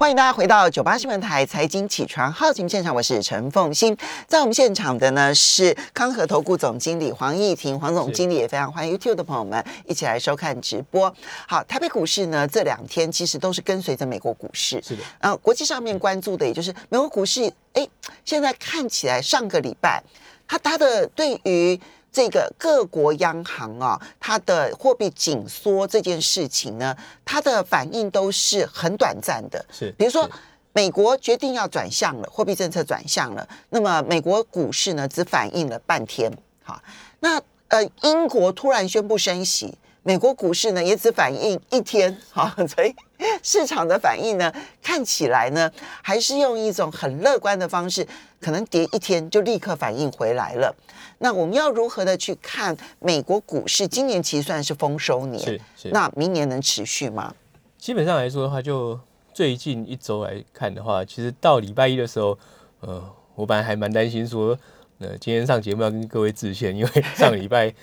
欢迎大家回到九八新闻台财经起床号节目现场，我是陈凤欣。在我们现场的呢是康和投顾总经理黄义婷，黄总经理也非常欢迎 YouTube 的朋友们一起来收看直播。好，台北股市呢这两天其实都是跟随着美国股市，是的，呃，国际上面关注的也就是美国股市，哎，现在看起来上个礼拜它它的对于这个各国央行啊，它的货币紧缩这件事情呢，它的反应都是很短暂的。是，比如说美国决定要转向了，货币政策转向了，那么美国股市呢只反应了半天。好，那呃，英国突然宣布升息，美国股市呢也只反映一天。好，所以市场的反应呢，看起来呢还是用一种很乐观的方式，可能跌一天就立刻反应回来了。那我们要如何的去看美国股市？今年其实算是丰收年，是是。那明年能持续吗？基本上来说的话，就最近一周来看的话，其实到礼拜一的时候，呃，我本来还蛮担心说，呃，今天上节目要跟各位致歉，因为上礼拜，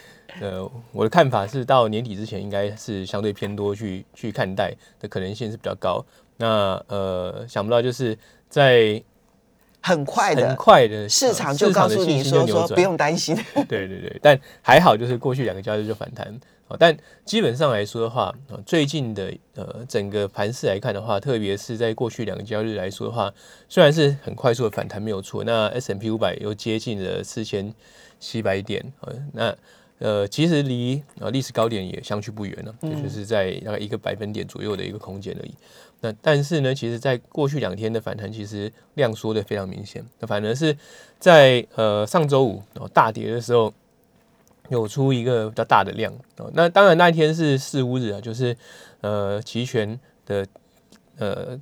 呃，我的看法是到年底之前应该是相对偏多去去看待的可能性是比较高。那呃，想不到就是在很快的，很快的市场就告诉你说说不用担心。对对对，但还好，就是过去两个交易日就反弹啊。但基本上来说的话，啊，最近的呃整个盘势来看的话，特别是在过去两个交易日来说的话，虽然是很快速的反弹没有错，那 S M P 五百又接近了四千七百点呃，那呃其实离呃历史高点也相去不远了，也就是在大概一个百分点左右的一个空间而已。那但是呢，其实在过去两天的反弹，其实量缩的非常明显。那反而是在呃上周五哦大跌的时候，有出一个比较大的量哦。那当然那一天是四五日啊，就是呃期权的呃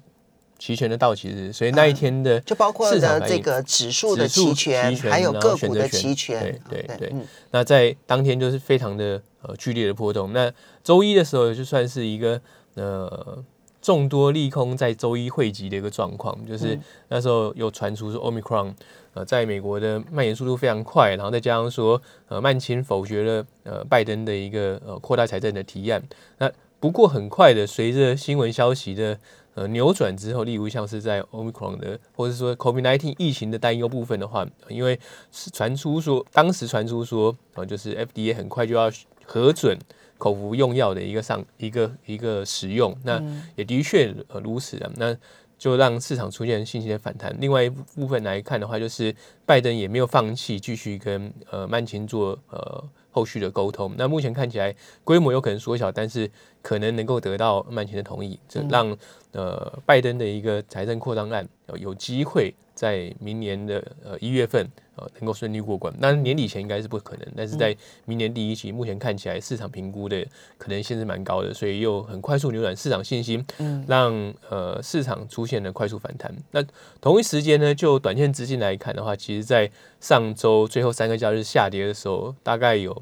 期权的到期日，所以那一天的就包括市这个指数的期权，期权还有个股的期权，对对对。嗯那在当天就是非常的呃剧烈的波动。那周一的时候就算是一个呃众多利空在周一汇集的一个状况，就是那时候有传出说 Omicron 呃在美国的蔓延速度非常快，然后再加上说呃曼青否决了呃拜登的一个呃扩大财政的提案。那不过很快的，随着新闻消息的呃扭转之后，例如像是在 Omicron 的，或者是说 COVID-19 疫情的担忧部分的话，因为是传出说，当时传出说，呃，就是 FDA 很快就要核准口服用药的一个上一个一个使用，那也的确呃如此啊，那就让市场出现信心的反弹。另外一部分来看的话，就是拜登也没有放弃继续跟呃曼青做呃后续的沟通。那目前看起来规模有可能缩小，但是可能能够得到曼前的同意，这让呃拜登的一个财政扩张案呃有机会在明年的呃一月份呃能够顺利过关。那年底前应该是不可能，但是在明年第一期，目前看起来市场评估的可能性是蛮高的，所以又很快速扭转市场信心，让呃市场出现了快速反弹。那同一时间呢，就短线资金来看的话，其实在上周最后三个交易日下跌的时候，大概有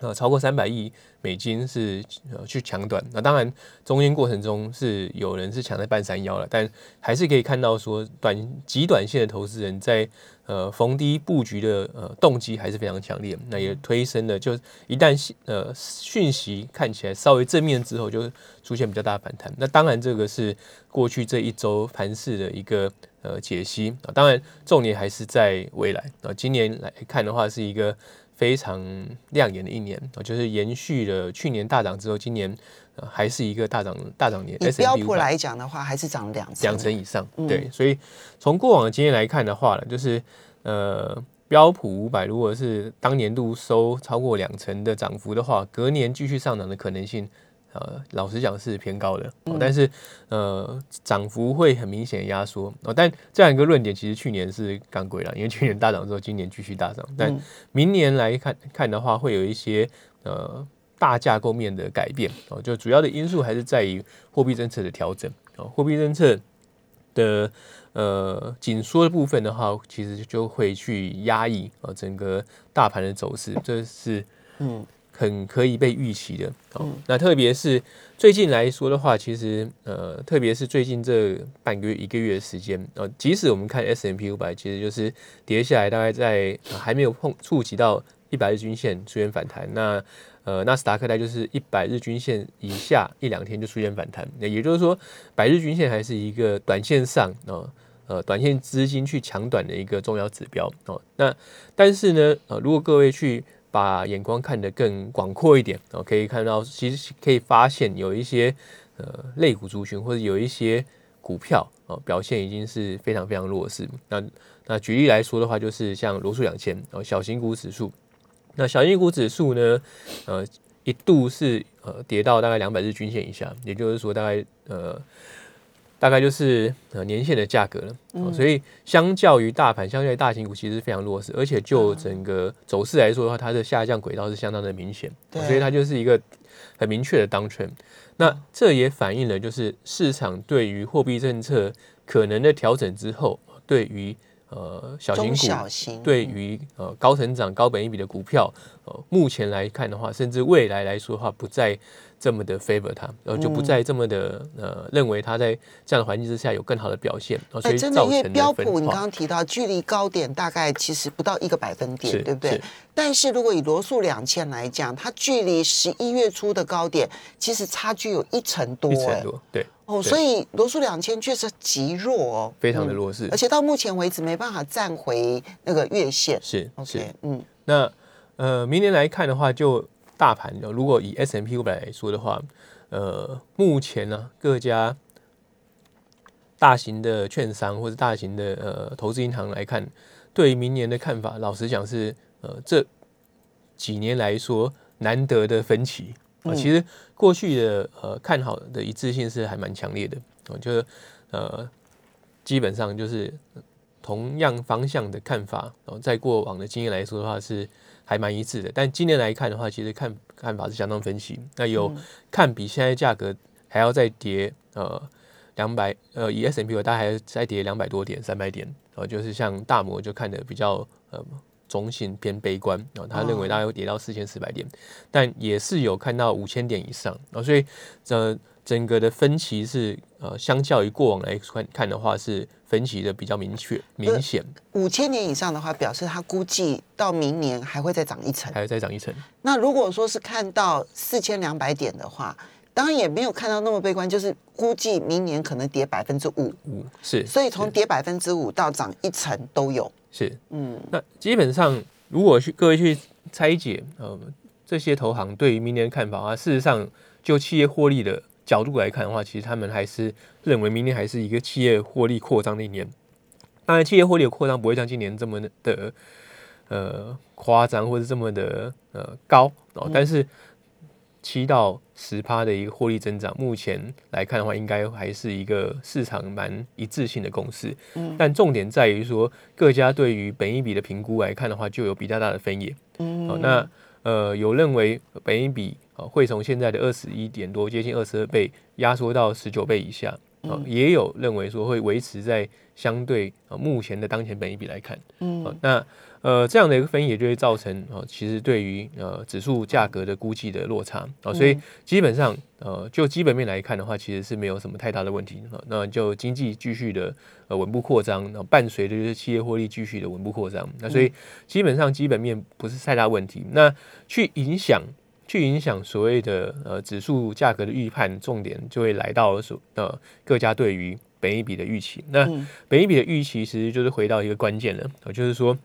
呃超过三百亿美金是呃去抢短。那当然中间过程中是有人是抢在半山腰了，但还是可以看到说短极短线的投资人在呃逢低布局的呃动机还是非常强烈。那也推升了，就一旦信呃讯息看起来稍微正面之后，就出现比较大的反弹。那当然这个是过去这一周盘势的一个呃解析啊。当然重点还是在未来啊。今年来看的话，是一个非常亮眼的一年啊，就是延续了去年大涨之后，今年呃还是一个大涨大涨年。以 S&P 标普来讲的话，还是涨两成，两成以上。对，所以从过往的经验来看的话呢，就是呃标普五百如果是当年度收超过两成的涨幅的话，隔年继续上涨的可能性。呃，老实讲是偏高的，哦但是呃，涨幅会很明显地压缩哦。但这样一个论点，其实去年是刚归了，因为去年大涨之后，今年继续大涨。但明年来看看的话，会有一些呃大架构面的改变哦。就主要的因素还是在于货币政策的调整哦，货币政策的呃紧缩的部分的话，其实就会去压抑呃整个大盘的走势，这是嗯很可以被预期的。哦，那特别是最近来说的话，其实呃，特别是最近这半个月、一个月的时间，呃，即使我们看 S M P 五百，其实就是跌下来，大概在、呃还没有碰触及到一百日均线出现反弹，那呃纳斯达克带就是一百日均线以下一两天就出现反弹，那也就是说百日均线还是一个短线上呃呃短线资金去抢短的一个重要指标哦。那但是呢呃如果各位去把眼光看得更广阔一点哦，可以看到其实可以发现有一些呃类股族群或者有一些股票哦表现已经是非常非常弱势。那那举例来说的话，就是像罗素两千哦小型股指数。那小型股指数呢？呃，一度是呃跌到大概两百日均线以下，也就是说大概呃大概就是呃年限的价格了。所以相较于大盘，相较于大型股，其实非常弱势。而且就整个走势来说的话，它的下降轨道是相当的明显，所以它就是一个很明确的当权。那这也反映了就是市场对于货币政策可能的调整之后，对于呃，小型股对于呃高成长、高本益比的股票，呃，目前来看的话，甚至未来来说的话，不再这么的 favor 他，然后就不再这么的呃认为他在这样的环境之下有更好的表现。所以真的，因为标普你刚刚提到，距离高点大概其实不到一个百分点，对不对？但是如果以罗素两千来讲，它距离十一月初的高点其实差距有一成多，一成多，对。哦，所以罗素两千确实极弱哦，非常的弱势，而且到目前为止没办法站回那个月线。是，OK，嗯，那呃，明年来看的话，就大盘，如果以 S M P 五百来说的话，呃，目前呢，各家大型的券商或者大型的呃投资银行来看，对于明年的看法，老实讲是呃这几年来说难得的分歧。啊，其实过去的呃看好的一致性是还蛮强烈的，我觉得呃基本上就是同样方向的看法，然后在过往的经验来说的话是还蛮一致的，但今年来看的话，其实看看法是相当分歧。那有看比现在价格还要再跌呃两百呃以 S M P 大概还再跌两百多点三百点，然后就是像大摩就看的比较呃。中性偏悲观然后，他认为大概会跌到四千四百点，但也是有看到五千点以上然后，所以这整个的分歧是呃，相较于过往来看看的话，是分歧的比较明确明显。五千年以上的话，表示它估计到明年还会再涨一层，还会再涨一层。那如果说是看到四千两百点的话，当然也没有看到那么悲观，就是估计明年可能跌百分之五五是，所以从跌百分之五到涨一层都有。是，嗯，那基本上，如果去各位去拆解，呃，这些投行对于明年的看法啊，事实上，就企业获利的角度来看的话，其实他们还是认为明年还是一个企业获利扩张的一年。当然，企业获利的扩张不会像今年这么的呃夸张，或者这么的呃高哦，但是。七到十趴的一个获利增长，目前来看的话，应该还是一个市场蛮一致性的共识。嗯，但重点在于说，各家对于本一比的评估来看的话，就有比较大的分野。嗯，好，那呃，有认为本一比啊会从现在的二十一点多，接近二十二倍，压缩到十九倍以下。啊，也有认为说会维持在相对啊目前的当前本一比来看。嗯，那。呃，这样的一个分野就会造成啊，其实对于呃指数价格的估计的落差啊，所以基本上呃就基本面来看的话，其实是没有什么太大的问题啊。那就经济继续的呃稳步扩张，然后伴随着就是企业获利继续的稳步扩张。那所以基本上基本面不是太大问题。那去影响去影响所谓的呃指数价格的预判，重点就会来到所呃各家对于本一比的预期。那本一比的预期其实就是回到一个关键了，就是说。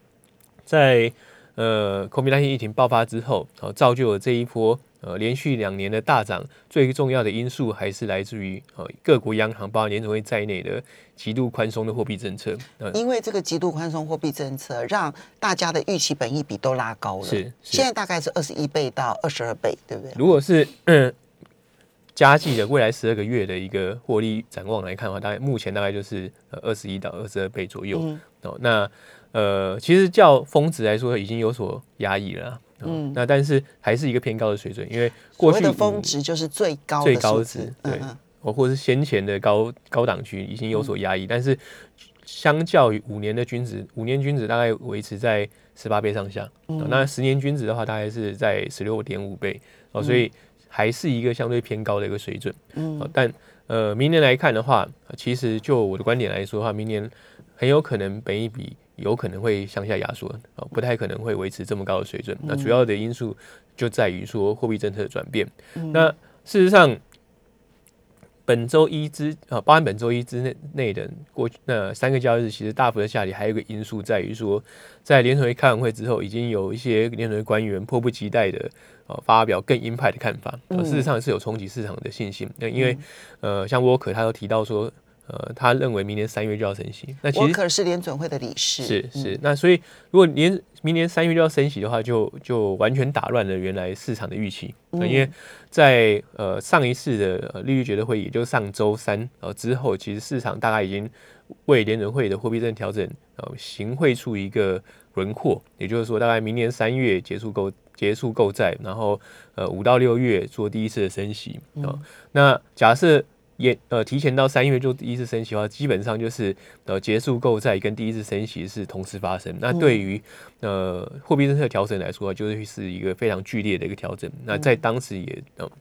在呃，COVID-19 疫情爆发之后，呃，造就了这一波呃连续两年的大涨。最重要的因素还是来自于呃各国央行，包括联储会在内的极度宽松的货币政策。因为这个极度宽松货币政策，让大家的预期本益比都拉高了。是，现在大概是二十一倍到二十二倍，对不对？如果是嗯加计的未来十二个月的一个获利展望来看的话，大概目前大概就是呃二十一到二十二倍左右。哦，那。呃，其实叫峰值来说已经有所压抑了，嗯，那但是还是一个偏高的水准，因为过去的峰值就是最高最高值，对，或或是先前的高高档区已经有所压抑，但是相较于五年的均值，五年均值大概维持在十八倍上下，那十年均值的话大概是在十六点五倍，哦，所以还是一个相对偏高的一个水准，嗯，但呃，明年来看的话，其实就我的观点来说的话，明年很有可能本一比。有可能会向下压缩啊，不太可能会维持这么高的水准。那主要的因素就在于说货币政策的转变。那事实上。本周一之啊，包含本周一之内内的过去那三个交易日，其实大幅的下跌，还有一个因素在于说，在联储会开完会之后，已经有一些联储会官员迫不及待的呃发表更鹰派的看法，事实上是有冲击市场的信心。那因为呃，像沃克他都提到说。呃，他认为明年三月就要升息。那其实可是联准会的理事。是是，那所以如果年明年三月就要升息的话，就就完全打乱了原来市场的预期。因为在呃上一次的利率决策会议，就上周三呃之后，其实市场大概已经为联准会的货币政策调整呃形绘出一个轮廓。也就是说，大概明年三月结束购结束购债，然后呃五到六月做第一次的升息啊。那假设。也呃，提前到三月就第一次升息的话，基本上就是呃结束购债跟第一次升息是同时发生。那对于呃货币政策调整来说，就是是一个非常剧烈的一个调整。那在当时也呃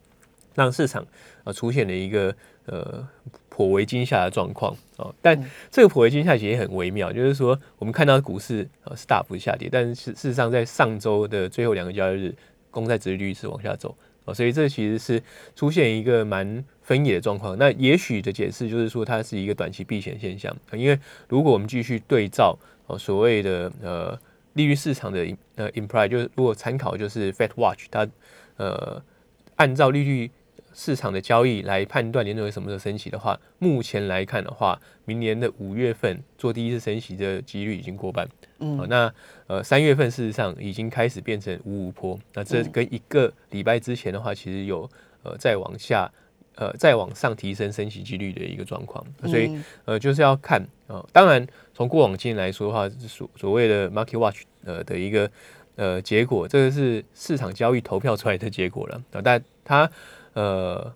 让市场呃出现了一个呃颇为惊吓的状况啊。但这个颇为惊吓其实也很微妙，就是说我们看到股市呃是大幅下跌，但是事实上在上周的最后两个交易日，公债殖利率是往下走。哦，所以这其实是出现一个蛮分野的状况。那也许的解释就是说，它是一个短期避险现象。因为如果我们继续对照哦所谓的呃利率市场的呃 imply，就是如果参考就是 Fed Watch，它呃按照利率。市场的交易来判断联准会什么时候升息的话，目前来看的话，明年的五月份做第一次升息的几率已经过半。嗯，那呃三月份事实上已经开始变成五五坡。那这跟一个礼拜之前的话，其实有呃再往下呃再往上提升升息几率的一个状况。所以呃就是要看啊，当然从过往经验来说的话，所所谓的 Market Watch 呃的一个呃结果，这个是市场交易投票出来的结果了啊，但它。呃，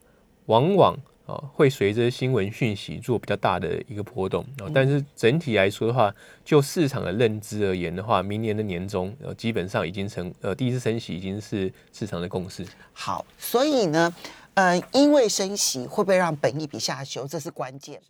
往往啊会随着新闻讯息做比较大的一个波动啊，但是整体来说的话，就市场的认知而言的话，明年的年终呃基本上已经成呃第一次升息已经是市场的共识。好，所以呢，呃，因为升息会不会让本益比下修，这是关键。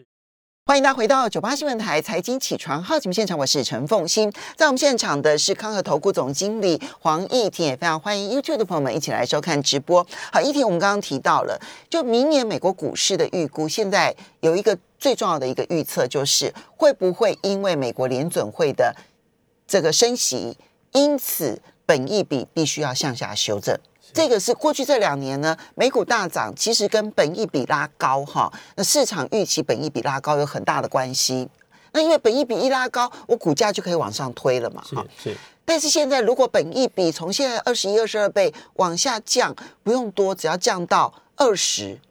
欢迎大家回到九八新闻台财经起床号节目现场，我是陈凤欣，在我们现场的是康和投顾总经理黄义婷，也非常欢迎 YouTube 的朋友们一起来收看直播。好，义婷，我们刚刚提到了，就明年美国股市的预估，现在有一个最重要的一个预测，就是会不会因为美国联准会的这个升息，因此本益比必须要向下修正。这个是过去这两年呢，美股大涨，其实跟本益比拉高哈，那市场预期本益比拉高有很大的关系。那因为本益比一拉高，我股价就可以往上推了嘛。哈。是。但是现在如果本益比从现在二十一、二十二倍往下降，不用多，只要降到二十，那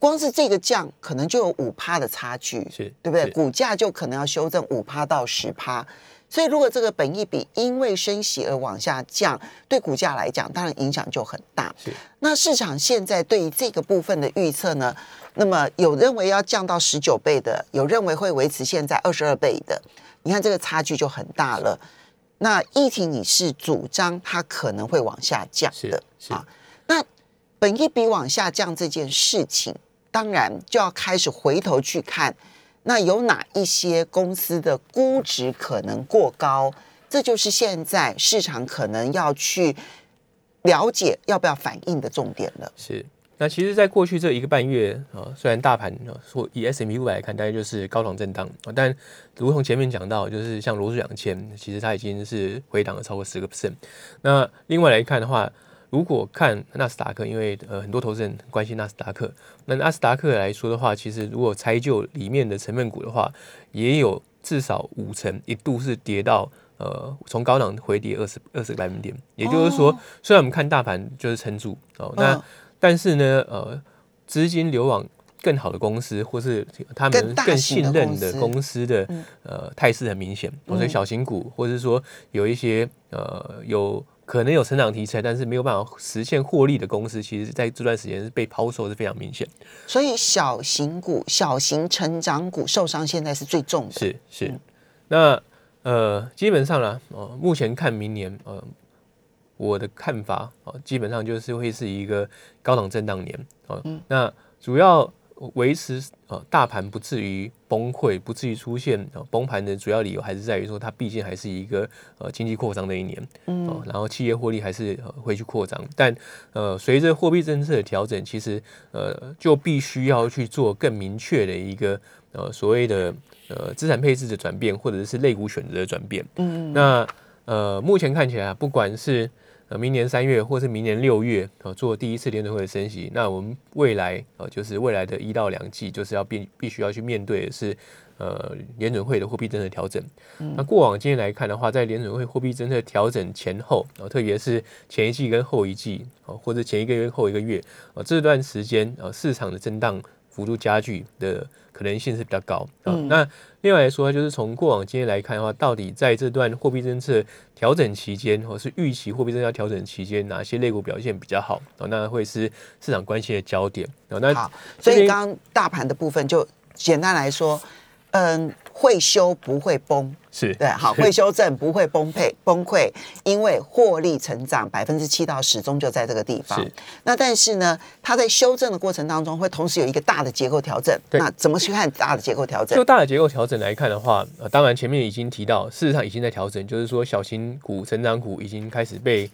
光是这个降，可能就有五趴的差距，是对不对？股价就可能要修正五趴到十趴。所以，如果这个本益比因为升息而往下降，对股价来讲，当然影响就很大。是。那市场现在对于这个部分的预测呢？那么有认为要降到十九倍的，有认为会维持现在二十二倍的。你看这个差距就很大了。那议题你是主张它可能会往下降的啊？那本益比往下降这件事情，当然就要开始回头去看。那有哪一些公司的估值可能过高？这就是现在市场可能要去了解要不要反应的重点了。是，那其实，在过去这一个半月啊，虽然大盘啊说以 S M P 五来看，大概就是高档震荡啊，但如同前面讲到，就是像罗素两千，其实它已经是回档了超过十个 percent。那另外来看的话，如果看纳斯达克，因为呃很多投资人关心纳斯达克，那纳斯达克来说的话，其实如果拆就里面的成分股的话，也有至少五成一度是跌到呃从高档回跌二十二十个百分点，也就是说，虽然我们看大盘就是撑住哦，那但是呢呃资金流往更好的公司或是他们更信任的公司的呃态势很明显，所以小型股或者是说有一些呃有。可能有成长题材，但是没有办法实现获利的公司，其实在这段时间是被抛售是非常明显。所以小型股、小型成长股受伤现在是最重的。是是，那呃，基本上呢，呃，目前看明年，呃，我的看法啊，基本上就是会是一个高档震荡年嗯。那主要维持呃大盘不至于崩溃，不至于出现呃崩盘的主要理由，还是在于说它毕竟还是一个呃经济扩张的一年，嗯，然后企业获利还是会去扩张，但呃随着货币政策的调整，其实呃就必须要去做更明确的一个呃所谓的呃资产配置的转变，或者是类股选择的转变，嗯，那呃目前看起来不管是呃，明年三月或是明年六月，呃，做第一次联准会的升息，那我们未来呃，就是未来的一到两季，就是要必必须要去面对的是，呃，联准会的货币政策调整。那过往经验来看的话，在联准会货币政策调整前后，啊，特别是前一季跟后一季，啊，或者前一个月后一个月，啊，这段时间，啊，市场的震荡幅度加剧的。可能性是比较高啊。那另外来说，就是从过往经验来看的话，到底在这段货币政策调整期间，或是预期货币政策调整期间，哪些类股表现比较好啊？那会是市场关心的焦点啊。那好，所以刚刚大盘的部分，就简单来说，嗯。会修不会崩，是对，好 会修正不会崩溃 崩溃，因为获利成长百分之七到始终就在这个地方。那但是呢，它在修正的过程当中，会同时有一个大的结构调整。那怎么去看大的结构调整？就大的结构调整来看的话，呃，当然前面已经提到，事实上已经在调整，就是说小型股、成长股已经开始被。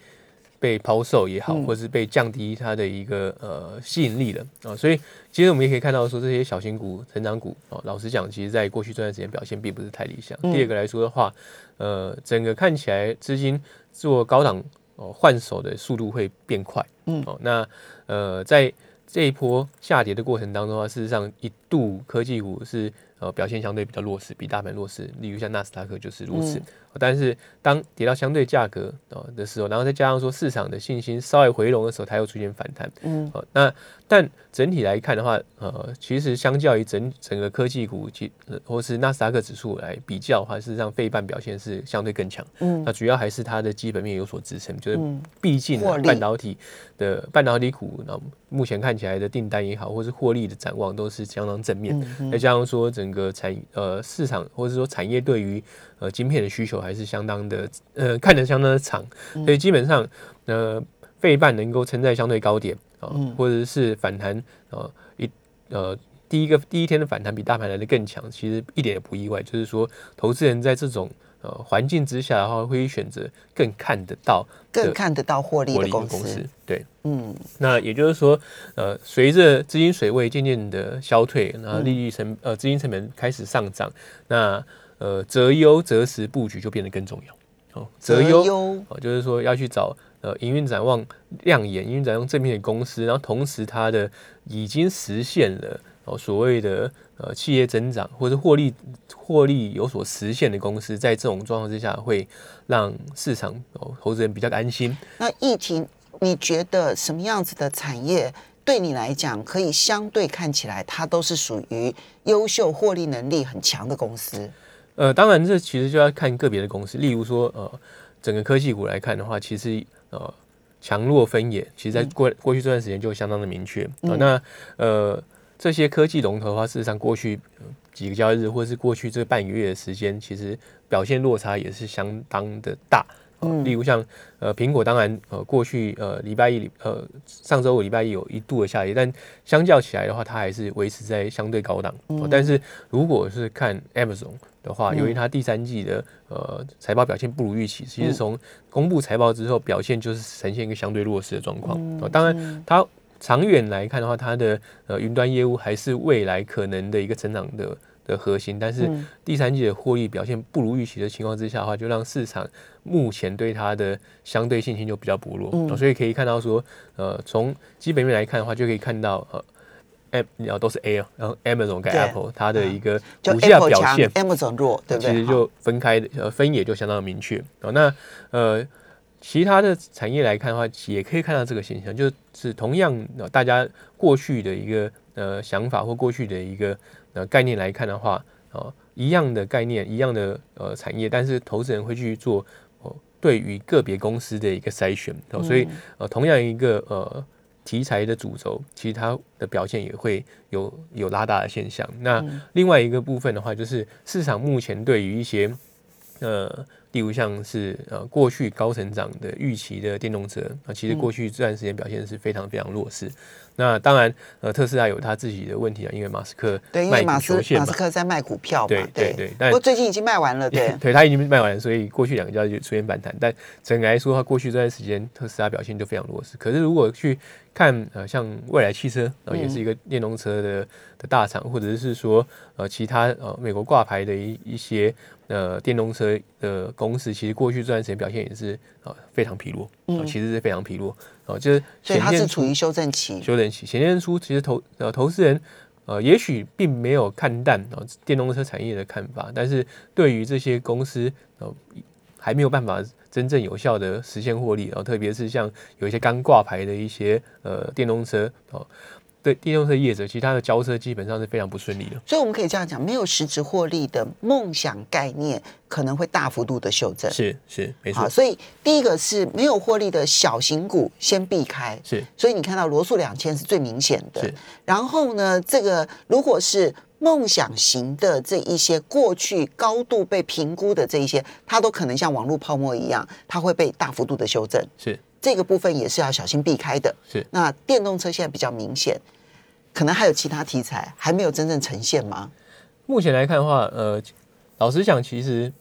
被抛售也好，或是被降低它的一个呃吸引力了。啊，所以其实我们也可以看到说这些小型股、成长股啊，老实讲，其实在过去这段时间表现并不是太理想。第二个来说的话，呃，整个看起来资金做高档哦换手的速度会变快，嗯，哦，那呃在这一波下跌的过程当中啊，事实上一度科技股是呃表现相对比较弱势，比大盘弱势，例如像纳斯达克就是如此。但是当跌到相对价格啊的时候，然后再加上说市场的信心稍微回笼的时候，它又出现反弹。嗯，好，那但整体来看的话，呃，其实相较于整整个科技股及或是纳斯达克指数来比较的话，事实上费半表现是相对更强。嗯，那主要还是它的基本面有所支撑，就是毕竟半导体的半导体股，那目前看起来的订单也好，或是获利的展望都是相当正面。再加上说整个产呃市场或者说产业对于呃，晶片的需求还是相当的，呃，看得相当的长，所以基本上，呃，费半能够撑在相对高点啊，或者是反弹啊，一呃，第一个第一天的反弹比大盘来的更强，其实一点也不意外。就是说，投资人在这种呃环境之下的话，会选择更看得到、更看得到获利的公司。对，嗯，那也就是说，呃，随着资金水位渐渐的消退，然后利率成呃资金成本开始上涨，那呃，择优择时布局就变得更重要。哦，择优哦，就是说要去找呃营运展望亮眼、营运展望正面的公司，然后同时它的已经实现了哦所谓的呃企业增长或者获利获利有所实现的公司，在这种状况之下，会让市场哦投资人比较安心。那疫情，你觉得什么样子的产业对你来讲，可以相对看起来它都是属于优秀、获利能力很强的公司？呃，当然，这其实就要看个别的公司。例如说，呃，整个科技股来看的话，其实呃强弱分野，其实在过过去这段时间就相当的明确。那呃这些科技龙头的话，事实上过去几个交易日或者是过去这半个月的时间，其实表现落差也是相当的大。嗯，例如像呃苹果，当然呃过去呃礼拜一呃上周五礼拜一有一度的下跌，但相较起来的话，它还是维持在相对高档。但是如果是看 Amazon。的话，由于它第三季的呃财报表现不如预期，其实从公布财报之后，表现就是呈现一个相对弱势的状况。当然，它长远来看的话，它的呃云端业务还是未来可能的一个成长的的核心。但是第三季的获利表现不如预期的情况之下的话，就让市场目前对它的相对信心就比较薄弱。所以可以看到说，呃，从基本面来看的话，就可以看到呃。然后都是 A 然后 Amazon 跟 Apple 它的一个股价表现，Amazon 弱，对不对？其实就分开的，呃，分野就相当的明确。哦，那呃，其他的产业来看的话，也可以看到这个现象，就是同样大家过去的一个呃想法或过去的一个呃概念来看的话，哦，一样的概念，一样的呃产业，但是投资人会去做哦，对于个别公司的一个筛选。哦，所以呃，同样一个呃。题材的主轴，其实它的表现也会有有拉大的现象。那另外一个部分的话，就是市场目前对于一些呃，例如像是呃过去高成长的预期的电动车啊，其实过去这段时间表现是非常非常弱势。那当然，呃，特斯拉有他自己的问题啊，因为马斯克对，因为卖马斯马斯，克在卖股票嘛，对对。对不但过最近已经卖完了，对对，它已经卖完了，所以过去两个交易日出现反弹，但整个来说，它过去这段时间特斯拉表现就非常弱势。可是如果去看呃，像未来汽车，呃，也是一个电动车的的大厂，或者是说呃其他呃美国挂牌的一一些呃电动车的公司，其实过去这段时间表现也是呃非常疲弱，呃其实是非常疲弱，哦、就是所以它是处于修正期。修正期，显现出其实投呃投资人呃也许并没有看淡啊、呃电动车产业的看法，但是对于这些公司呃还没有办法真正有效的实现获利，然后特别是像有一些刚挂牌的一些呃电动车哦。对电动车业者，其实它的交车基本上是非常不顺利的。所以我们可以这样讲，没有实质获利的梦想概念可能会大幅度的修正。是是，没好，错，所以第一个是没有获利的小型股先避开。是所以你看到罗素两千是最明显的是。然后呢，这个如果是梦想型的这一些过去高度被评估的这一些，它都可能像网络泡沫一样，它会被大幅度的修正。是这个部分也是要小心避开的。是。那电动车现在比较明显，可能还有其他题材还没有真正呈现吗？目前来看的话，呃，老实讲，其实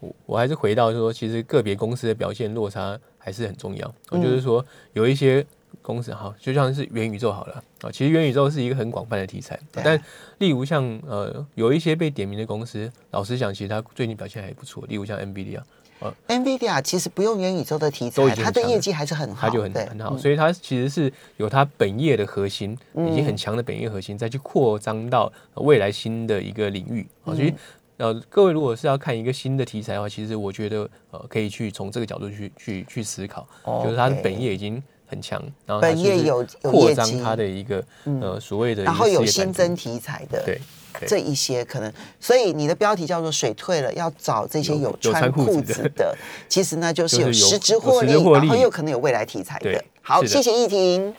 我我还是回到说，其实个别公司的表现落差还是很重要。嗯就是说，有一些公司好，就像是元宇宙好了。啊，其实元宇宙是一个很广泛的题材，啊。但例如像呃有一些被点名的公司，老实讲，其实它最近表现还不错，例如像 NVIDIA，NVIDIA 其实不用元宇宙的题材，它的业绩还是很好，它就很很好，嗯。所以它其实是有它本业的核心，已经嗯很强的本业核心，再去扩张到呃未来新的一个领域。啊。所以呃，各位如果是要看一个新的题材的话，其实我觉得呃可以去从这个角度去去去思考，就是它的本业已经很强，然后它本业有有扩张业绩它的一个呃所谓的然后有新增题材的，这一些可能，所以你的标题叫做“水退了”，要找这些有穿穿裤裤子子的，其实呢就是有实质获利，实质获利然后又可能有未来题材的。好，谢谢易婷。